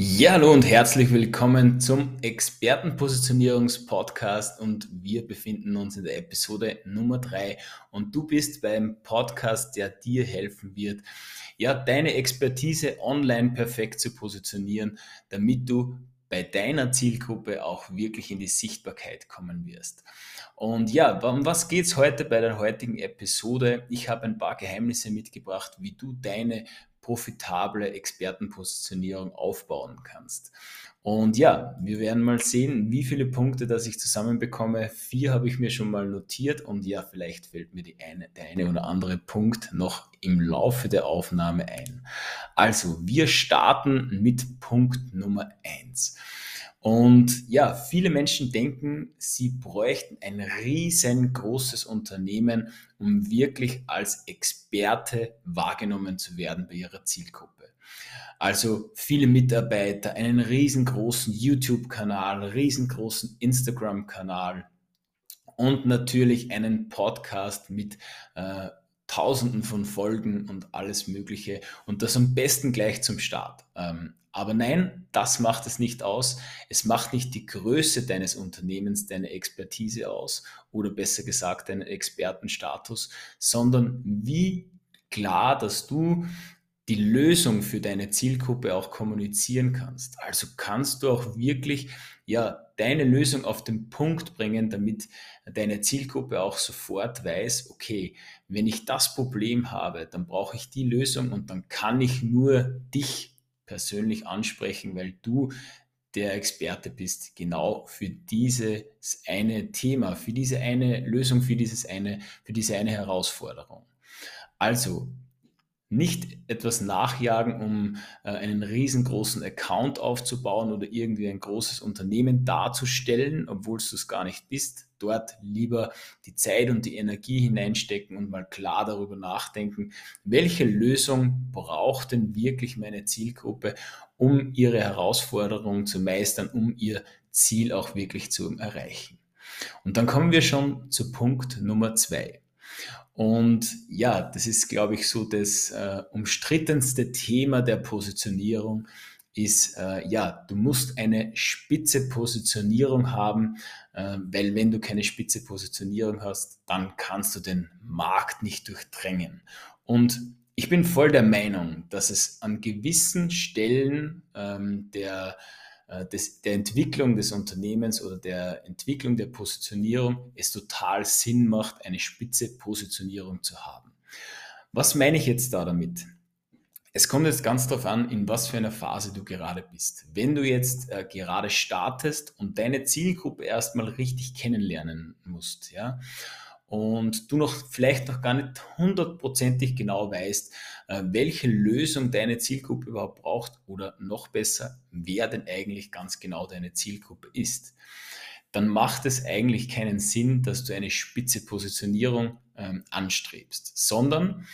Ja, hallo und herzlich willkommen zum Expertenpositionierungspodcast und wir befinden uns in der Episode Nummer drei und du bist beim Podcast, der dir helfen wird, ja, deine Expertise online perfekt zu positionieren, damit du bei deiner Zielgruppe auch wirklich in die Sichtbarkeit kommen wirst. Und ja, um was geht es heute bei der heutigen Episode? Ich habe ein paar Geheimnisse mitgebracht, wie du deine profitable Expertenpositionierung aufbauen kannst. Und ja, wir werden mal sehen, wie viele Punkte, dass ich zusammenbekomme. Vier habe ich mir schon mal notiert und ja, vielleicht fällt mir die eine, der eine oder andere Punkt noch im Laufe der Aufnahme ein. Also, wir starten mit Punkt Nummer eins. Und ja, viele Menschen denken, sie bräuchten ein riesengroßes Unternehmen, um wirklich als Experte wahrgenommen zu werden bei ihrer Zielgruppe. Also viele Mitarbeiter, einen riesengroßen YouTube-Kanal, riesengroßen Instagram-Kanal und natürlich einen Podcast mit äh, Tausenden von Folgen und alles Mögliche und das am besten gleich zum Start. Ähm, aber nein, das macht es nicht aus. Es macht nicht die Größe deines Unternehmens, deine Expertise aus oder besser gesagt deinen Expertenstatus, sondern wie klar, dass du die Lösung für deine Zielgruppe auch kommunizieren kannst. Also kannst du auch wirklich ja deine Lösung auf den Punkt bringen, damit deine Zielgruppe auch sofort weiß, okay, wenn ich das Problem habe, dann brauche ich die Lösung und dann kann ich nur dich persönlich ansprechen, weil du der Experte bist, genau für dieses eine Thema, für diese eine Lösung, für dieses eine, für diese eine Herausforderung. Also nicht etwas nachjagen, um äh, einen riesengroßen Account aufzubauen oder irgendwie ein großes Unternehmen darzustellen, obwohl du es gar nicht bist. Dort lieber die Zeit und die Energie hineinstecken und mal klar darüber nachdenken, welche Lösung braucht denn wirklich meine Zielgruppe, um ihre Herausforderungen zu meistern, um ihr Ziel auch wirklich zu erreichen. Und dann kommen wir schon zu Punkt Nummer zwei. Und ja, das ist, glaube ich, so das äh, umstrittenste Thema der Positionierung ist, äh, ja, du musst eine spitze Positionierung haben, äh, weil wenn du keine spitze Positionierung hast, dann kannst du den Markt nicht durchdrängen. Und ich bin voll der Meinung, dass es an gewissen Stellen ähm, der des, der Entwicklung des Unternehmens oder der Entwicklung der Positionierung es total Sinn macht, eine spitze Positionierung zu haben. Was meine ich jetzt da damit? Es kommt jetzt ganz darauf an, in was für einer Phase du gerade bist. Wenn du jetzt äh, gerade startest und deine Zielgruppe erstmal richtig kennenlernen musst, ja, und du noch vielleicht noch gar nicht hundertprozentig genau weißt, äh, welche Lösung deine Zielgruppe überhaupt braucht oder noch besser, wer denn eigentlich ganz genau deine Zielgruppe ist, dann macht es eigentlich keinen Sinn, dass du eine spitze Positionierung ähm, anstrebst, sondern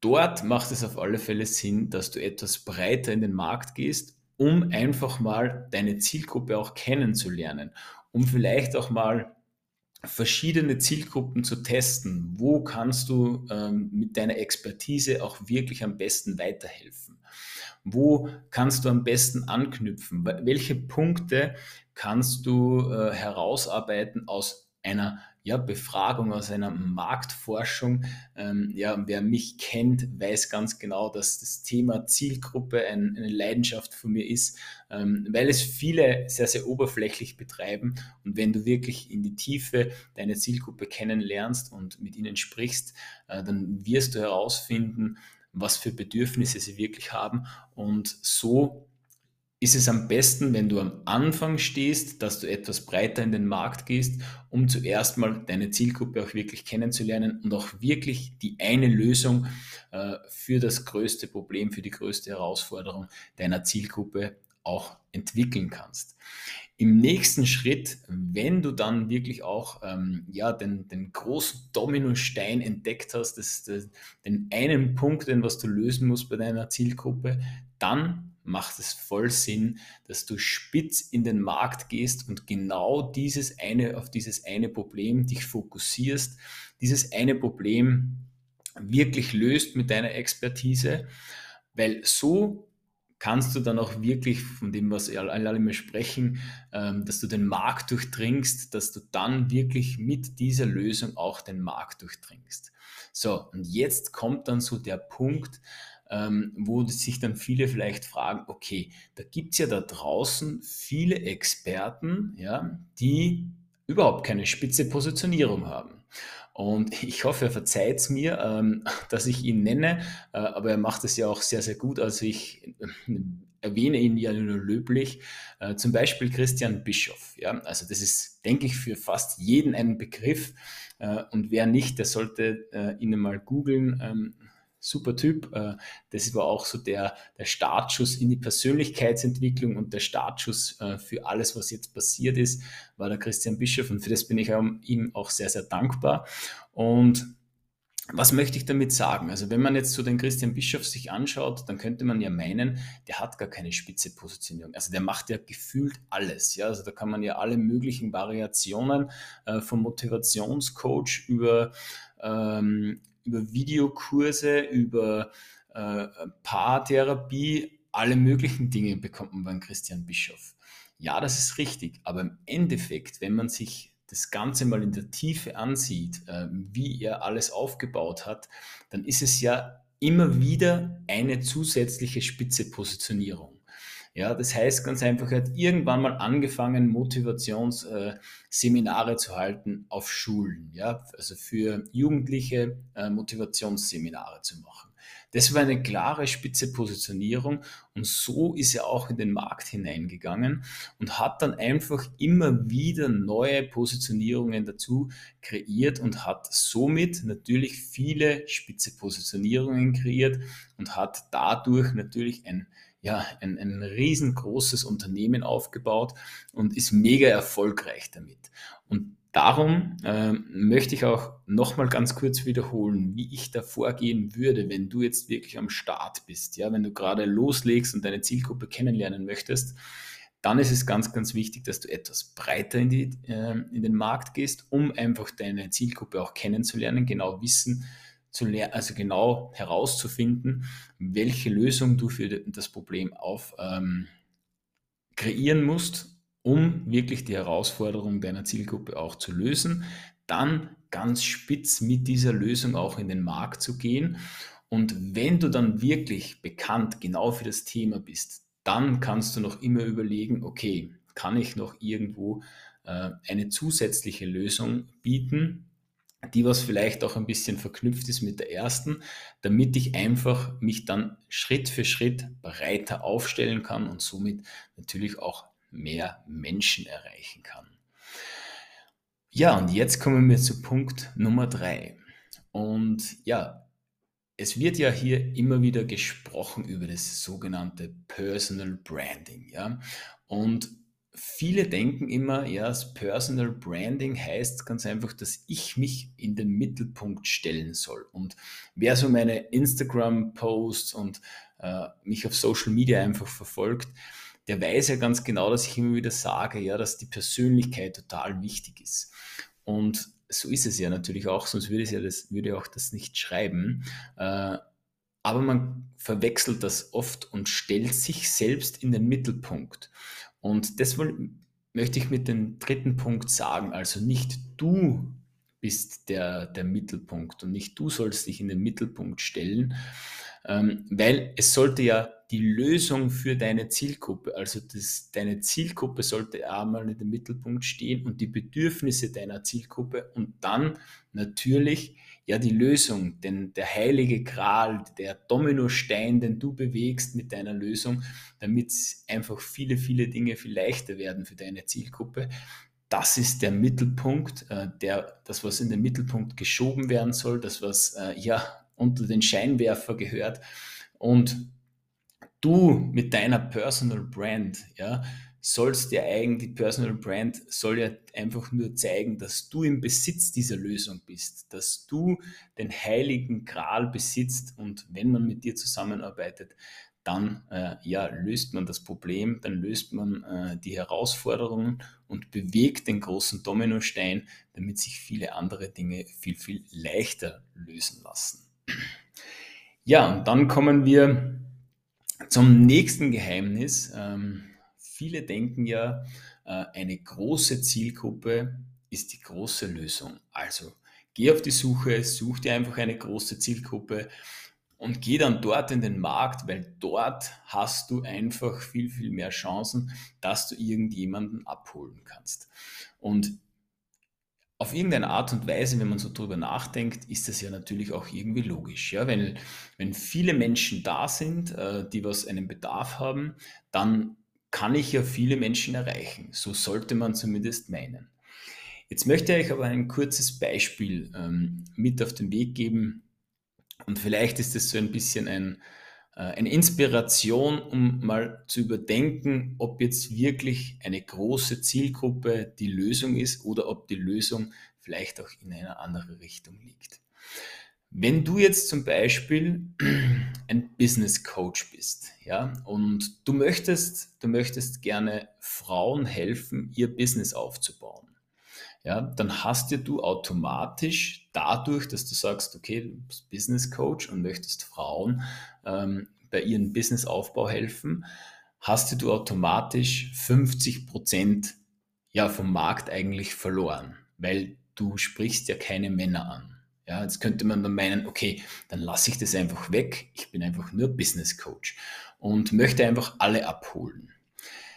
dort macht es auf alle Fälle Sinn, dass du etwas breiter in den Markt gehst, um einfach mal deine Zielgruppe auch kennenzulernen, um vielleicht auch mal verschiedene Zielgruppen zu testen. Wo kannst du ähm, mit deiner Expertise auch wirklich am besten weiterhelfen? Wo kannst du am besten anknüpfen? Welche Punkte kannst du äh, herausarbeiten aus einer ja, Befragung, aus einer Marktforschung. Ähm, ja, wer mich kennt, weiß ganz genau, dass das Thema Zielgruppe ein, eine Leidenschaft von mir ist, ähm, weil es viele sehr, sehr oberflächlich betreiben. Und wenn du wirklich in die Tiefe deine Zielgruppe kennenlernst und mit ihnen sprichst, äh, dann wirst du herausfinden, was für Bedürfnisse sie wirklich haben. Und so ist es am besten, wenn du am Anfang stehst, dass du etwas breiter in den Markt gehst, um zuerst mal deine Zielgruppe auch wirklich kennenzulernen und auch wirklich die eine Lösung äh, für das größte Problem, für die größte Herausforderung deiner Zielgruppe auch entwickeln kannst. Im nächsten Schritt, wenn du dann wirklich auch ähm, ja, den, den großen Dominostein entdeckt hast, das, das, den einen Punkt, den was du lösen musst bei deiner Zielgruppe, dann macht es voll Sinn, dass du spitz in den Markt gehst und genau dieses eine, auf dieses eine Problem dich fokussierst, dieses eine Problem wirklich löst mit deiner Expertise, weil so kannst du dann auch wirklich von dem, was alle, immer sprechen, ähm, dass du den Markt durchdringst, dass du dann wirklich mit dieser Lösung auch den Markt durchdringst. So, und jetzt kommt dann so der Punkt, ähm, wo sich dann viele vielleicht fragen, okay, da gibt es ja da draußen viele Experten, ja, die überhaupt keine spitze Positionierung haben. Und ich hoffe, er verzeiht es mir, ähm, dass ich ihn nenne, äh, aber er macht es ja auch sehr, sehr gut. Also ich äh, erwähne ihn ja nur löblich. Äh, zum Beispiel Christian Bischoff. Ja? Also das ist, denke ich, für fast jeden ein Begriff. Äh, und wer nicht, der sollte äh, ihn mal googeln. Ähm, super Typ. Äh, das war auch so der, der Startschuss in die Persönlichkeitsentwicklung und der Startschuss äh, für alles, was jetzt passiert ist, war der Christian Bischof und für das bin ich ihm auch sehr, sehr dankbar. Und was möchte ich damit sagen? Also wenn man jetzt so den Christian Bischof sich anschaut, dann könnte man ja meinen, der hat gar keine spitze Positionierung. Also der macht ja gefühlt alles. Ja? Also da kann man ja alle möglichen Variationen äh, vom Motivationscoach über ähm, über Videokurse, über äh, Paartherapie, alle möglichen Dinge bekommt man beim Christian Bischof. Ja, das ist richtig, aber im Endeffekt, wenn man sich das Ganze mal in der Tiefe ansieht, äh, wie er alles aufgebaut hat, dann ist es ja immer wieder eine zusätzliche spitze Positionierung. Ja, das heißt ganz einfach, er hat irgendwann mal angefangen, Motivationsseminare äh, zu halten auf Schulen, ja, also für Jugendliche äh, Motivationsseminare zu machen. Das war eine klare spitze Positionierung und so ist er auch in den Markt hineingegangen und hat dann einfach immer wieder neue Positionierungen dazu kreiert und hat somit natürlich viele spitze Positionierungen kreiert und hat dadurch natürlich ein ja, ein, ein riesengroßes Unternehmen aufgebaut und ist mega erfolgreich damit. Und darum äh, möchte ich auch nochmal ganz kurz wiederholen, wie ich da vorgehen würde, wenn du jetzt wirklich am Start bist. Ja, wenn du gerade loslegst und deine Zielgruppe kennenlernen möchtest, dann ist es ganz, ganz wichtig, dass du etwas breiter in, die, äh, in den Markt gehst, um einfach deine Zielgruppe auch kennenzulernen, genau wissen, zu lernen, also genau herauszufinden, welche Lösung du für das Problem auf ähm, kreieren musst, um wirklich die Herausforderung deiner Zielgruppe auch zu lösen. Dann ganz spitz mit dieser Lösung auch in den Markt zu gehen. Und wenn du dann wirklich bekannt genau für das Thema bist, dann kannst du noch immer überlegen, okay, kann ich noch irgendwo äh, eine zusätzliche Lösung bieten, die was vielleicht auch ein bisschen verknüpft ist mit der ersten, damit ich einfach mich dann Schritt für Schritt breiter aufstellen kann und somit natürlich auch mehr Menschen erreichen kann. Ja, und jetzt kommen wir zu Punkt Nummer drei. Und ja, es wird ja hier immer wieder gesprochen über das sogenannte Personal Branding, ja. Und viele denken immer, ja, das Personal Branding heißt ganz einfach, dass ich mich in den Mittelpunkt stellen soll. Und wer so meine Instagram-Posts und äh, mich auf Social Media einfach verfolgt, der weiß ja ganz genau, dass ich immer wieder sage, ja, dass die Persönlichkeit total wichtig ist. Und so ist es ja natürlich auch, sonst würde es ja das, würde auch das nicht schreiben. Äh, aber man verwechselt das oft und stellt sich selbst in den Mittelpunkt. Und das möchte ich mit dem dritten Punkt sagen. Also nicht du bist der, der Mittelpunkt und nicht du sollst dich in den Mittelpunkt stellen, ähm, weil es sollte ja die Lösung für deine Zielgruppe, also das, deine Zielgruppe sollte einmal in den Mittelpunkt stehen und die Bedürfnisse deiner Zielgruppe und dann natürlich ja die Lösung, denn der heilige Gral, der Dominostein, den du bewegst mit deiner Lösung, damit einfach viele, viele Dinge viel leichter werden für deine Zielgruppe. Das ist der Mittelpunkt, äh, der, das, was in den Mittelpunkt geschoben werden soll, das, was äh, ja unter den Scheinwerfer gehört. Und du mit deiner Personal Brand, ja, sollst ja eigentlich, die Personal Brand soll ja einfach nur zeigen, dass du im Besitz dieser Lösung bist, dass du den heiligen Gral besitzt und wenn man mit dir zusammenarbeitet, dann äh, ja, löst man das Problem, dann löst man äh, die Herausforderungen und bewegt den großen Dominostein, damit sich viele andere Dinge viel, viel leichter lösen lassen. Ja, und dann kommen wir zum nächsten Geheimnis. Ähm, viele denken ja, äh, eine große Zielgruppe ist die große Lösung. Also geh auf die Suche, such dir einfach eine große Zielgruppe und geh dann dort in den Markt, weil dort hast du einfach viel, viel mehr Chancen, dass du irgendjemanden abholen kannst. Und auf irgendeine Art und Weise, wenn man so drüber nachdenkt, ist das ja natürlich auch irgendwie logisch. Ja? Wenn, wenn viele Menschen da sind, äh, die was einen Bedarf haben, dann kann ich ja viele Menschen erreichen. So sollte man zumindest meinen. Jetzt möchte ich aber ein kurzes Beispiel ähm, mit auf den Weg geben und vielleicht ist es so ein bisschen ein, äh, eine Inspiration, um mal zu überdenken, ob jetzt wirklich eine große Zielgruppe die Lösung ist oder ob die Lösung vielleicht auch in einer anderen Richtung liegt. Wenn du jetzt zum Beispiel ein Business Coach bist, ja, und du möchtest, du möchtest gerne Frauen helfen, ihr Business aufzubauen, ja, dann hast ja du automatisch dadurch, dass du sagst, okay, du bist Business Coach und möchtest Frauen ähm, bei ihrem Businessaufbau helfen, hast du automatisch 50 Prozent ja, vom Markt eigentlich verloren, weil du sprichst ja keine Männer an. Ja, jetzt könnte man dann meinen, okay, dann lasse ich das einfach weg. Ich bin einfach nur Business Coach und möchte einfach alle abholen.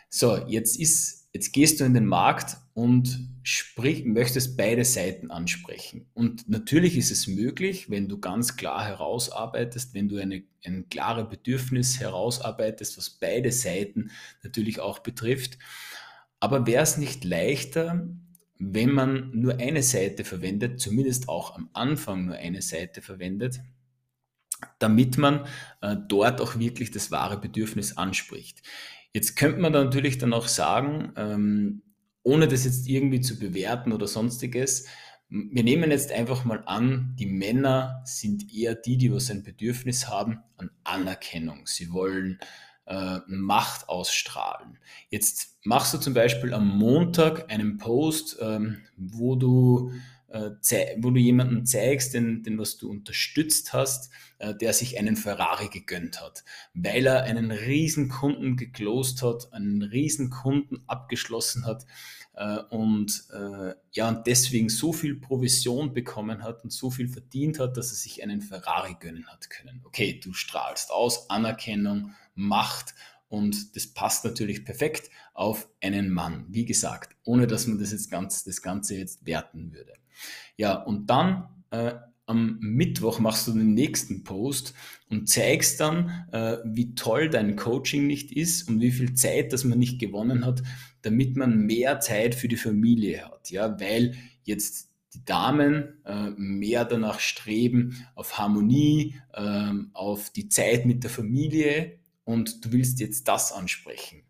So, jetzt ist, jetzt gehst du in den Markt und sprich, möchtest beide Seiten ansprechen. Und natürlich ist es möglich, wenn du ganz klar herausarbeitest, wenn du eine, ein klares Bedürfnis herausarbeitest, was beide Seiten natürlich auch betrifft. Aber wäre es nicht leichter, wenn man nur eine Seite verwendet, zumindest auch am Anfang nur eine Seite verwendet, damit man äh, dort auch wirklich das wahre Bedürfnis anspricht. Jetzt könnte man da natürlich dann auch sagen, ähm, ohne das jetzt irgendwie zu bewerten oder sonstiges, wir nehmen jetzt einfach mal an, die Männer sind eher die, die was ein Bedürfnis haben an Anerkennung. Sie wollen äh, Macht ausstrahlen. Jetzt machst du zum Beispiel am Montag einen Post, ähm, wo du äh, wo du jemanden zeigst, den, den was du unterstützt hast, äh, der sich einen Ferrari gegönnt hat, weil er einen riesen Kunden geclosed hat, einen riesen Kunden abgeschlossen hat äh, und äh, ja und deswegen so viel Provision bekommen hat und so viel verdient hat, dass er sich einen Ferrari gönnen hat können. Okay, du strahlst aus Anerkennung, Macht und das passt natürlich perfekt auf einen Mann, wie gesagt, ohne dass man das jetzt ganz, das Ganze jetzt werten würde. Ja, und dann äh, am Mittwoch machst du den nächsten Post und zeigst dann, äh, wie toll dein Coaching nicht ist und wie viel Zeit, das man nicht gewonnen hat, damit man mehr Zeit für die Familie hat. Ja, weil jetzt die Damen äh, mehr danach streben auf Harmonie, äh, auf die Zeit mit der Familie und du willst jetzt das ansprechen.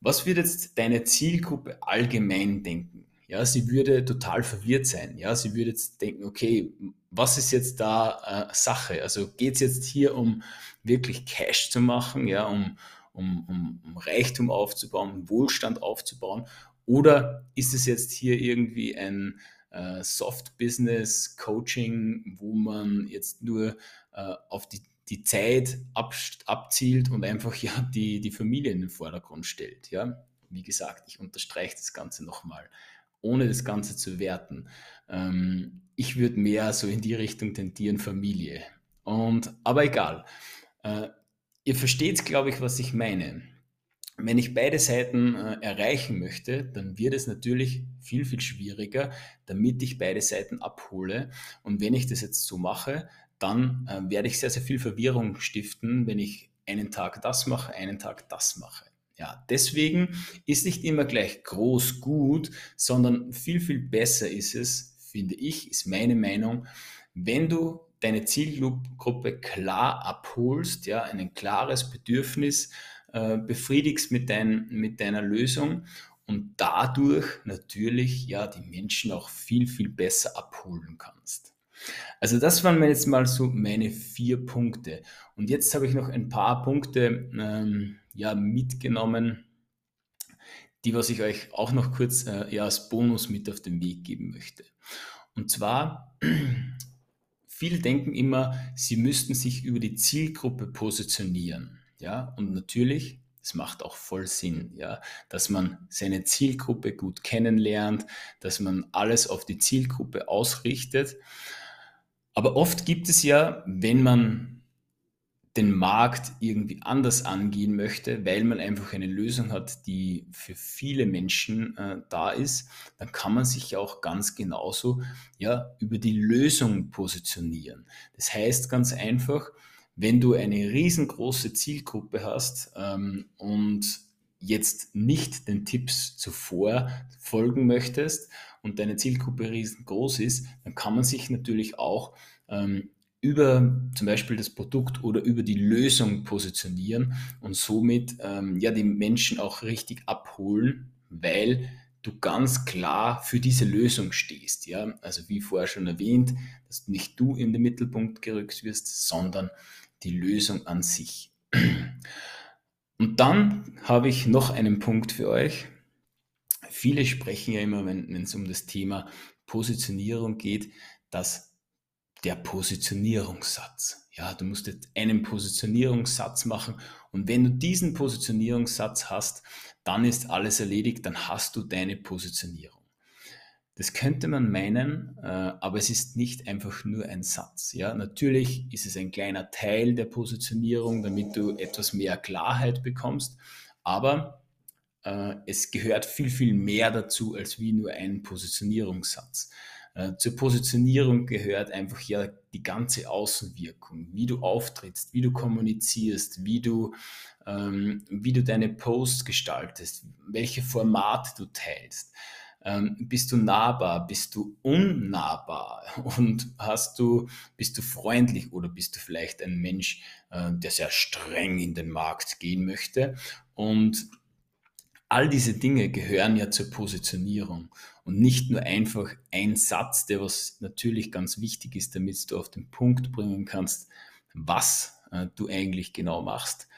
Was wird jetzt deine Zielgruppe allgemein denken? Ja, sie würde total verwirrt sein. Ja, sie würde jetzt denken, okay, was ist jetzt da äh, Sache? Also geht es jetzt hier um wirklich Cash zu machen, ja, um, um, um, um Reichtum aufzubauen, Wohlstand aufzubauen? Oder ist es jetzt hier irgendwie ein äh, Soft Business Coaching, wo man jetzt nur äh, auf die die Zeit ab, abzielt und einfach ja die, die Familie in den Vordergrund stellt. Ja? Wie gesagt, ich unterstreiche das Ganze nochmal, ohne das Ganze zu werten. Ähm, ich würde mehr so in die Richtung tendieren, Familie. Und, aber egal. Äh, ihr versteht, glaube ich, was ich meine. Wenn ich beide Seiten äh, erreichen möchte, dann wird es natürlich viel, viel schwieriger, damit ich beide Seiten abhole. Und wenn ich das jetzt so mache, dann äh, werde ich sehr, sehr viel Verwirrung stiften, wenn ich einen Tag das mache, einen Tag das mache. Ja, deswegen ist nicht immer gleich groß gut, sondern viel, viel besser ist es, finde ich, ist meine Meinung, wenn du deine Zielgruppe klar abholst, ja, ein klares Bedürfnis äh, befriedigst mit, dein, mit deiner Lösung und dadurch natürlich ja die Menschen auch viel, viel besser abholen kannst. Also das waren jetzt mal so meine vier Punkte. Und jetzt habe ich noch ein paar Punkte ähm, ja, mitgenommen, die was ich euch auch noch kurz äh, ja, als Bonus mit auf den Weg geben möchte. Und zwar, viele denken immer, sie müssten sich über die Zielgruppe positionieren. Ja, und natürlich, es macht auch voll Sinn, ja, dass man seine Zielgruppe gut kennenlernt, dass man alles auf die Zielgruppe ausrichtet. Aber oft gibt es ja, wenn man den Markt irgendwie anders angehen möchte, weil man einfach eine Lösung hat, die für viele Menschen äh, da ist, dann kann man sich ja auch ganz genauso ja, über die Lösung positionieren. Das heißt ganz einfach, wenn du eine riesengroße Zielgruppe hast ähm, und jetzt nicht den Tipps zuvor folgen möchtest und deine Zielgruppe riesengroß ist, dann kann man sich natürlich auch ähm, über zum Beispiel das Produkt oder über die Lösung positionieren und somit ähm, ja die Menschen auch richtig abholen, weil du ganz klar für diese Lösung stehst. Ja? Also wie vorher schon erwähnt, dass nicht du in den Mittelpunkt gerückt wirst, sondern die Lösung an sich. Und dann habe ich noch einen Punkt für euch. Viele sprechen ja immer, wenn, es um das Thema Positionierung geht, dass der Positionierungssatz. Ja, du musst jetzt einen Positionierungssatz machen und wenn du diesen Positionierungssatz hast, dann ist alles erledigt, dann hast du deine Positionierung. Das könnte man meinen, äh, aber es ist nicht einfach nur ein Satz. Ja, natürlich ist es ein kleiner Teil der Positionierung, damit du etwas mehr Klarheit bekommst, aber äh, es gehört viel, viel mehr dazu als wie nur ein Positionierungssatz. Äh, zur Positionierung gehört einfach ja die ganze Außenwirkung, wie du auftrittst, wie du kommunizierst, wie du, ähm, wie du deine Posts gestaltest, welche Formate du teilst. Ähm, bist du nahbar, bist du unnahbar? Und hast du, bist du freundlich oder bist du vielleicht ein Mensch, äh, der sehr streng in den Markt gehen möchte? Und all diese Dinge gehören ja zur Positionierung. Und nicht nur einfach ein Satz, der was natürlich ganz wichtig ist, damit du auf den Punkt bringen kannst, was äh, du eigentlich genau machst.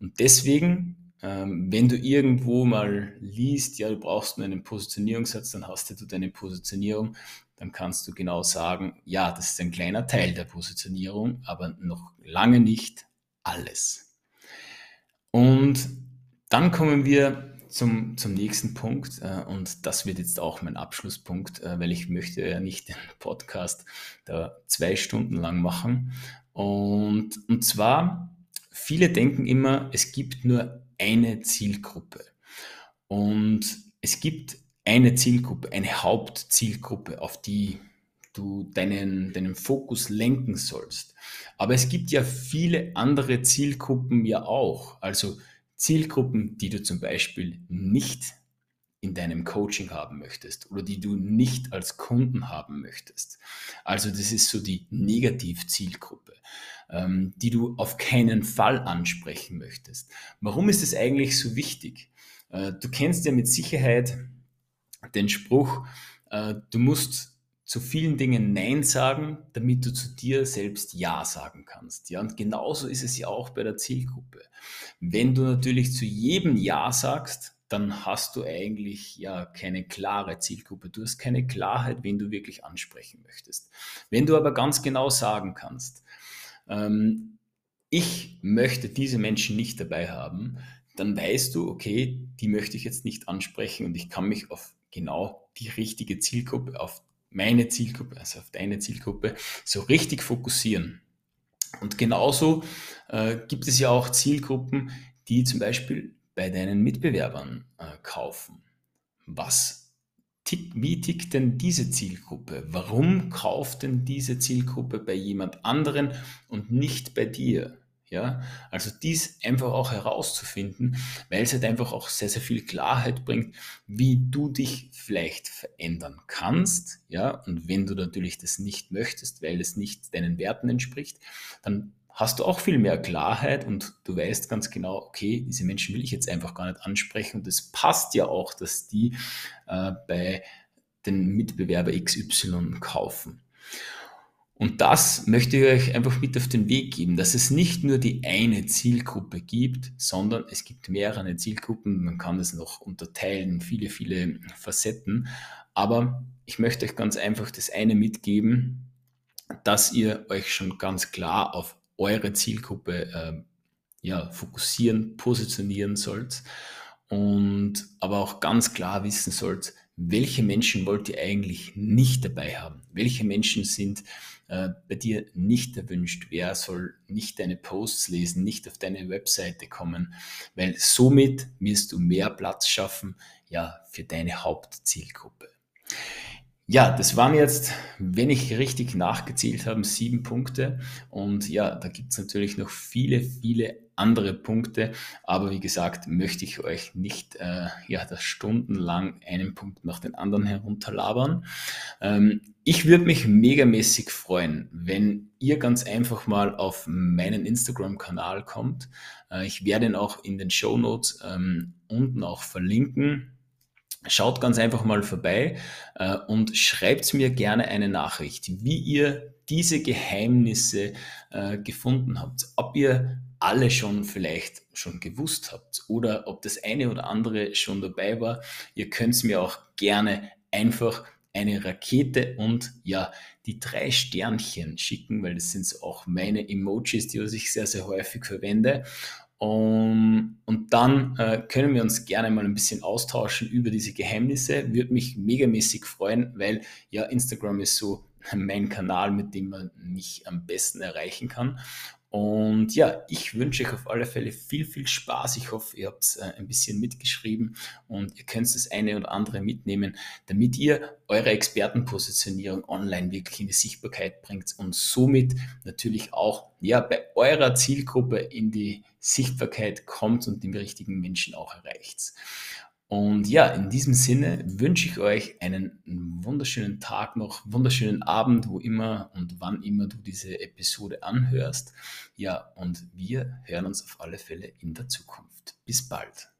Und deswegen, wenn du irgendwo mal liest, ja, du brauchst nur einen Positionierungssatz, dann hast du deine Positionierung, dann kannst du genau sagen, ja, das ist ein kleiner Teil der Positionierung, aber noch lange nicht alles. Und dann kommen wir zum, zum nächsten Punkt äh, und das wird jetzt auch mein Abschlusspunkt, äh, weil ich möchte ja nicht den Podcast da zwei Stunden lang machen. Und, und zwar, viele denken immer, es gibt nur eine Zielgruppe. Und es gibt eine Zielgruppe, eine Hauptzielgruppe, auf die du deinen, deinen Fokus lenken sollst. Aber es gibt ja viele andere Zielgruppen ja auch. Also Zielgruppen, die du zum Beispiel nicht in deinem Coaching haben möchtest oder die du nicht als Kunden haben möchtest. Also das ist so die Negativzielgruppe, ähm, die du auf keinen Fall ansprechen möchtest. Warum ist es eigentlich so wichtig? Äh, du kennst ja mit Sicherheit den Spruch, äh, du musst zu vielen Dingen Nein sagen, damit du zu dir selbst Ja sagen kannst. Ja, und genauso ist es ja auch bei der Zielgruppe. Wenn du natürlich zu jedem Ja sagst, dann hast du eigentlich ja keine klare Zielgruppe. Du hast keine Klarheit, wen du wirklich ansprechen möchtest. Wenn du aber ganz genau sagen kannst, ähm, ich möchte diese Menschen nicht dabei haben, dann weißt du, okay, die möchte ich jetzt nicht ansprechen und ich kann mich auf genau die richtige Zielgruppe, auf meine Zielgruppe, also auf deine Zielgruppe, so richtig fokussieren. Und genauso äh, gibt es ja auch Zielgruppen, die zum Beispiel bei deinen Mitbewerbern äh, kaufen. Was tick, wie tickt denn diese Zielgruppe? Warum kauft denn diese Zielgruppe bei jemand anderen und nicht bei dir? Ja, also dies einfach auch herauszufinden, weil es halt einfach auch sehr, sehr viel Klarheit bringt, wie du dich vielleicht verändern kannst. Ja, und wenn du natürlich das nicht möchtest, weil es nicht deinen Werten entspricht, dann hast du auch viel mehr Klarheit und du weißt ganz genau, okay, diese Menschen will ich jetzt einfach gar nicht ansprechen und es passt ja auch, dass die äh, bei den Mitbewerber XY kaufen. Und das möchte ich euch einfach mit auf den Weg geben, dass es nicht nur die eine Zielgruppe gibt, sondern es gibt mehrere Zielgruppen. Man kann es noch unterteilen, viele, viele Facetten. Aber ich möchte euch ganz einfach das eine mitgeben, dass ihr euch schon ganz klar auf eure Zielgruppe äh, ja, fokussieren, positionieren sollt und aber auch ganz klar wissen sollt, welche Menschen wollt ihr eigentlich nicht dabei haben? Welche Menschen sind äh, bei dir nicht erwünscht? Wer soll nicht deine Posts lesen, nicht auf deine Webseite kommen? Weil somit wirst du mehr Platz schaffen, ja, für deine Hauptzielgruppe. Ja, das waren jetzt, wenn ich richtig nachgezählt habe, sieben Punkte. Und ja, da gibt es natürlich noch viele, viele andere Punkte. Aber wie gesagt, möchte ich euch nicht äh, ja, das stundenlang einen Punkt nach den anderen herunterlabern. Ähm, ich würde mich megamäßig freuen, wenn ihr ganz einfach mal auf meinen Instagram-Kanal kommt. Äh, ich werde ihn auch in den Show Notes ähm, unten auch verlinken. Schaut ganz einfach mal vorbei äh, und schreibt mir gerne eine Nachricht, wie ihr diese Geheimnisse äh, gefunden habt. Ob ihr alle schon vielleicht schon gewusst habt oder ob das eine oder andere schon dabei war. Ihr könnt mir auch gerne einfach eine Rakete und ja, die drei Sternchen schicken, weil das sind auch meine Emojis, die ich sehr, sehr häufig verwende. Um, und dann äh, können wir uns gerne mal ein bisschen austauschen über diese Geheimnisse. Würde mich megamäßig freuen, weil ja, Instagram ist so mein Kanal, mit dem man mich am besten erreichen kann. Und ja, ich wünsche euch auf alle Fälle viel, viel Spaß. Ich hoffe, ihr habt äh, ein bisschen mitgeschrieben und ihr könnt das eine oder andere mitnehmen, damit ihr eure Expertenpositionierung online wirklich in die Sichtbarkeit bringt und somit natürlich auch ja, bei eurer Zielgruppe in die Sichtbarkeit kommt und den richtigen Menschen auch erreicht. Und ja, in diesem Sinne wünsche ich euch einen wunderschönen Tag noch, wunderschönen Abend, wo immer und wann immer du diese Episode anhörst. Ja, und wir hören uns auf alle Fälle in der Zukunft. Bis bald.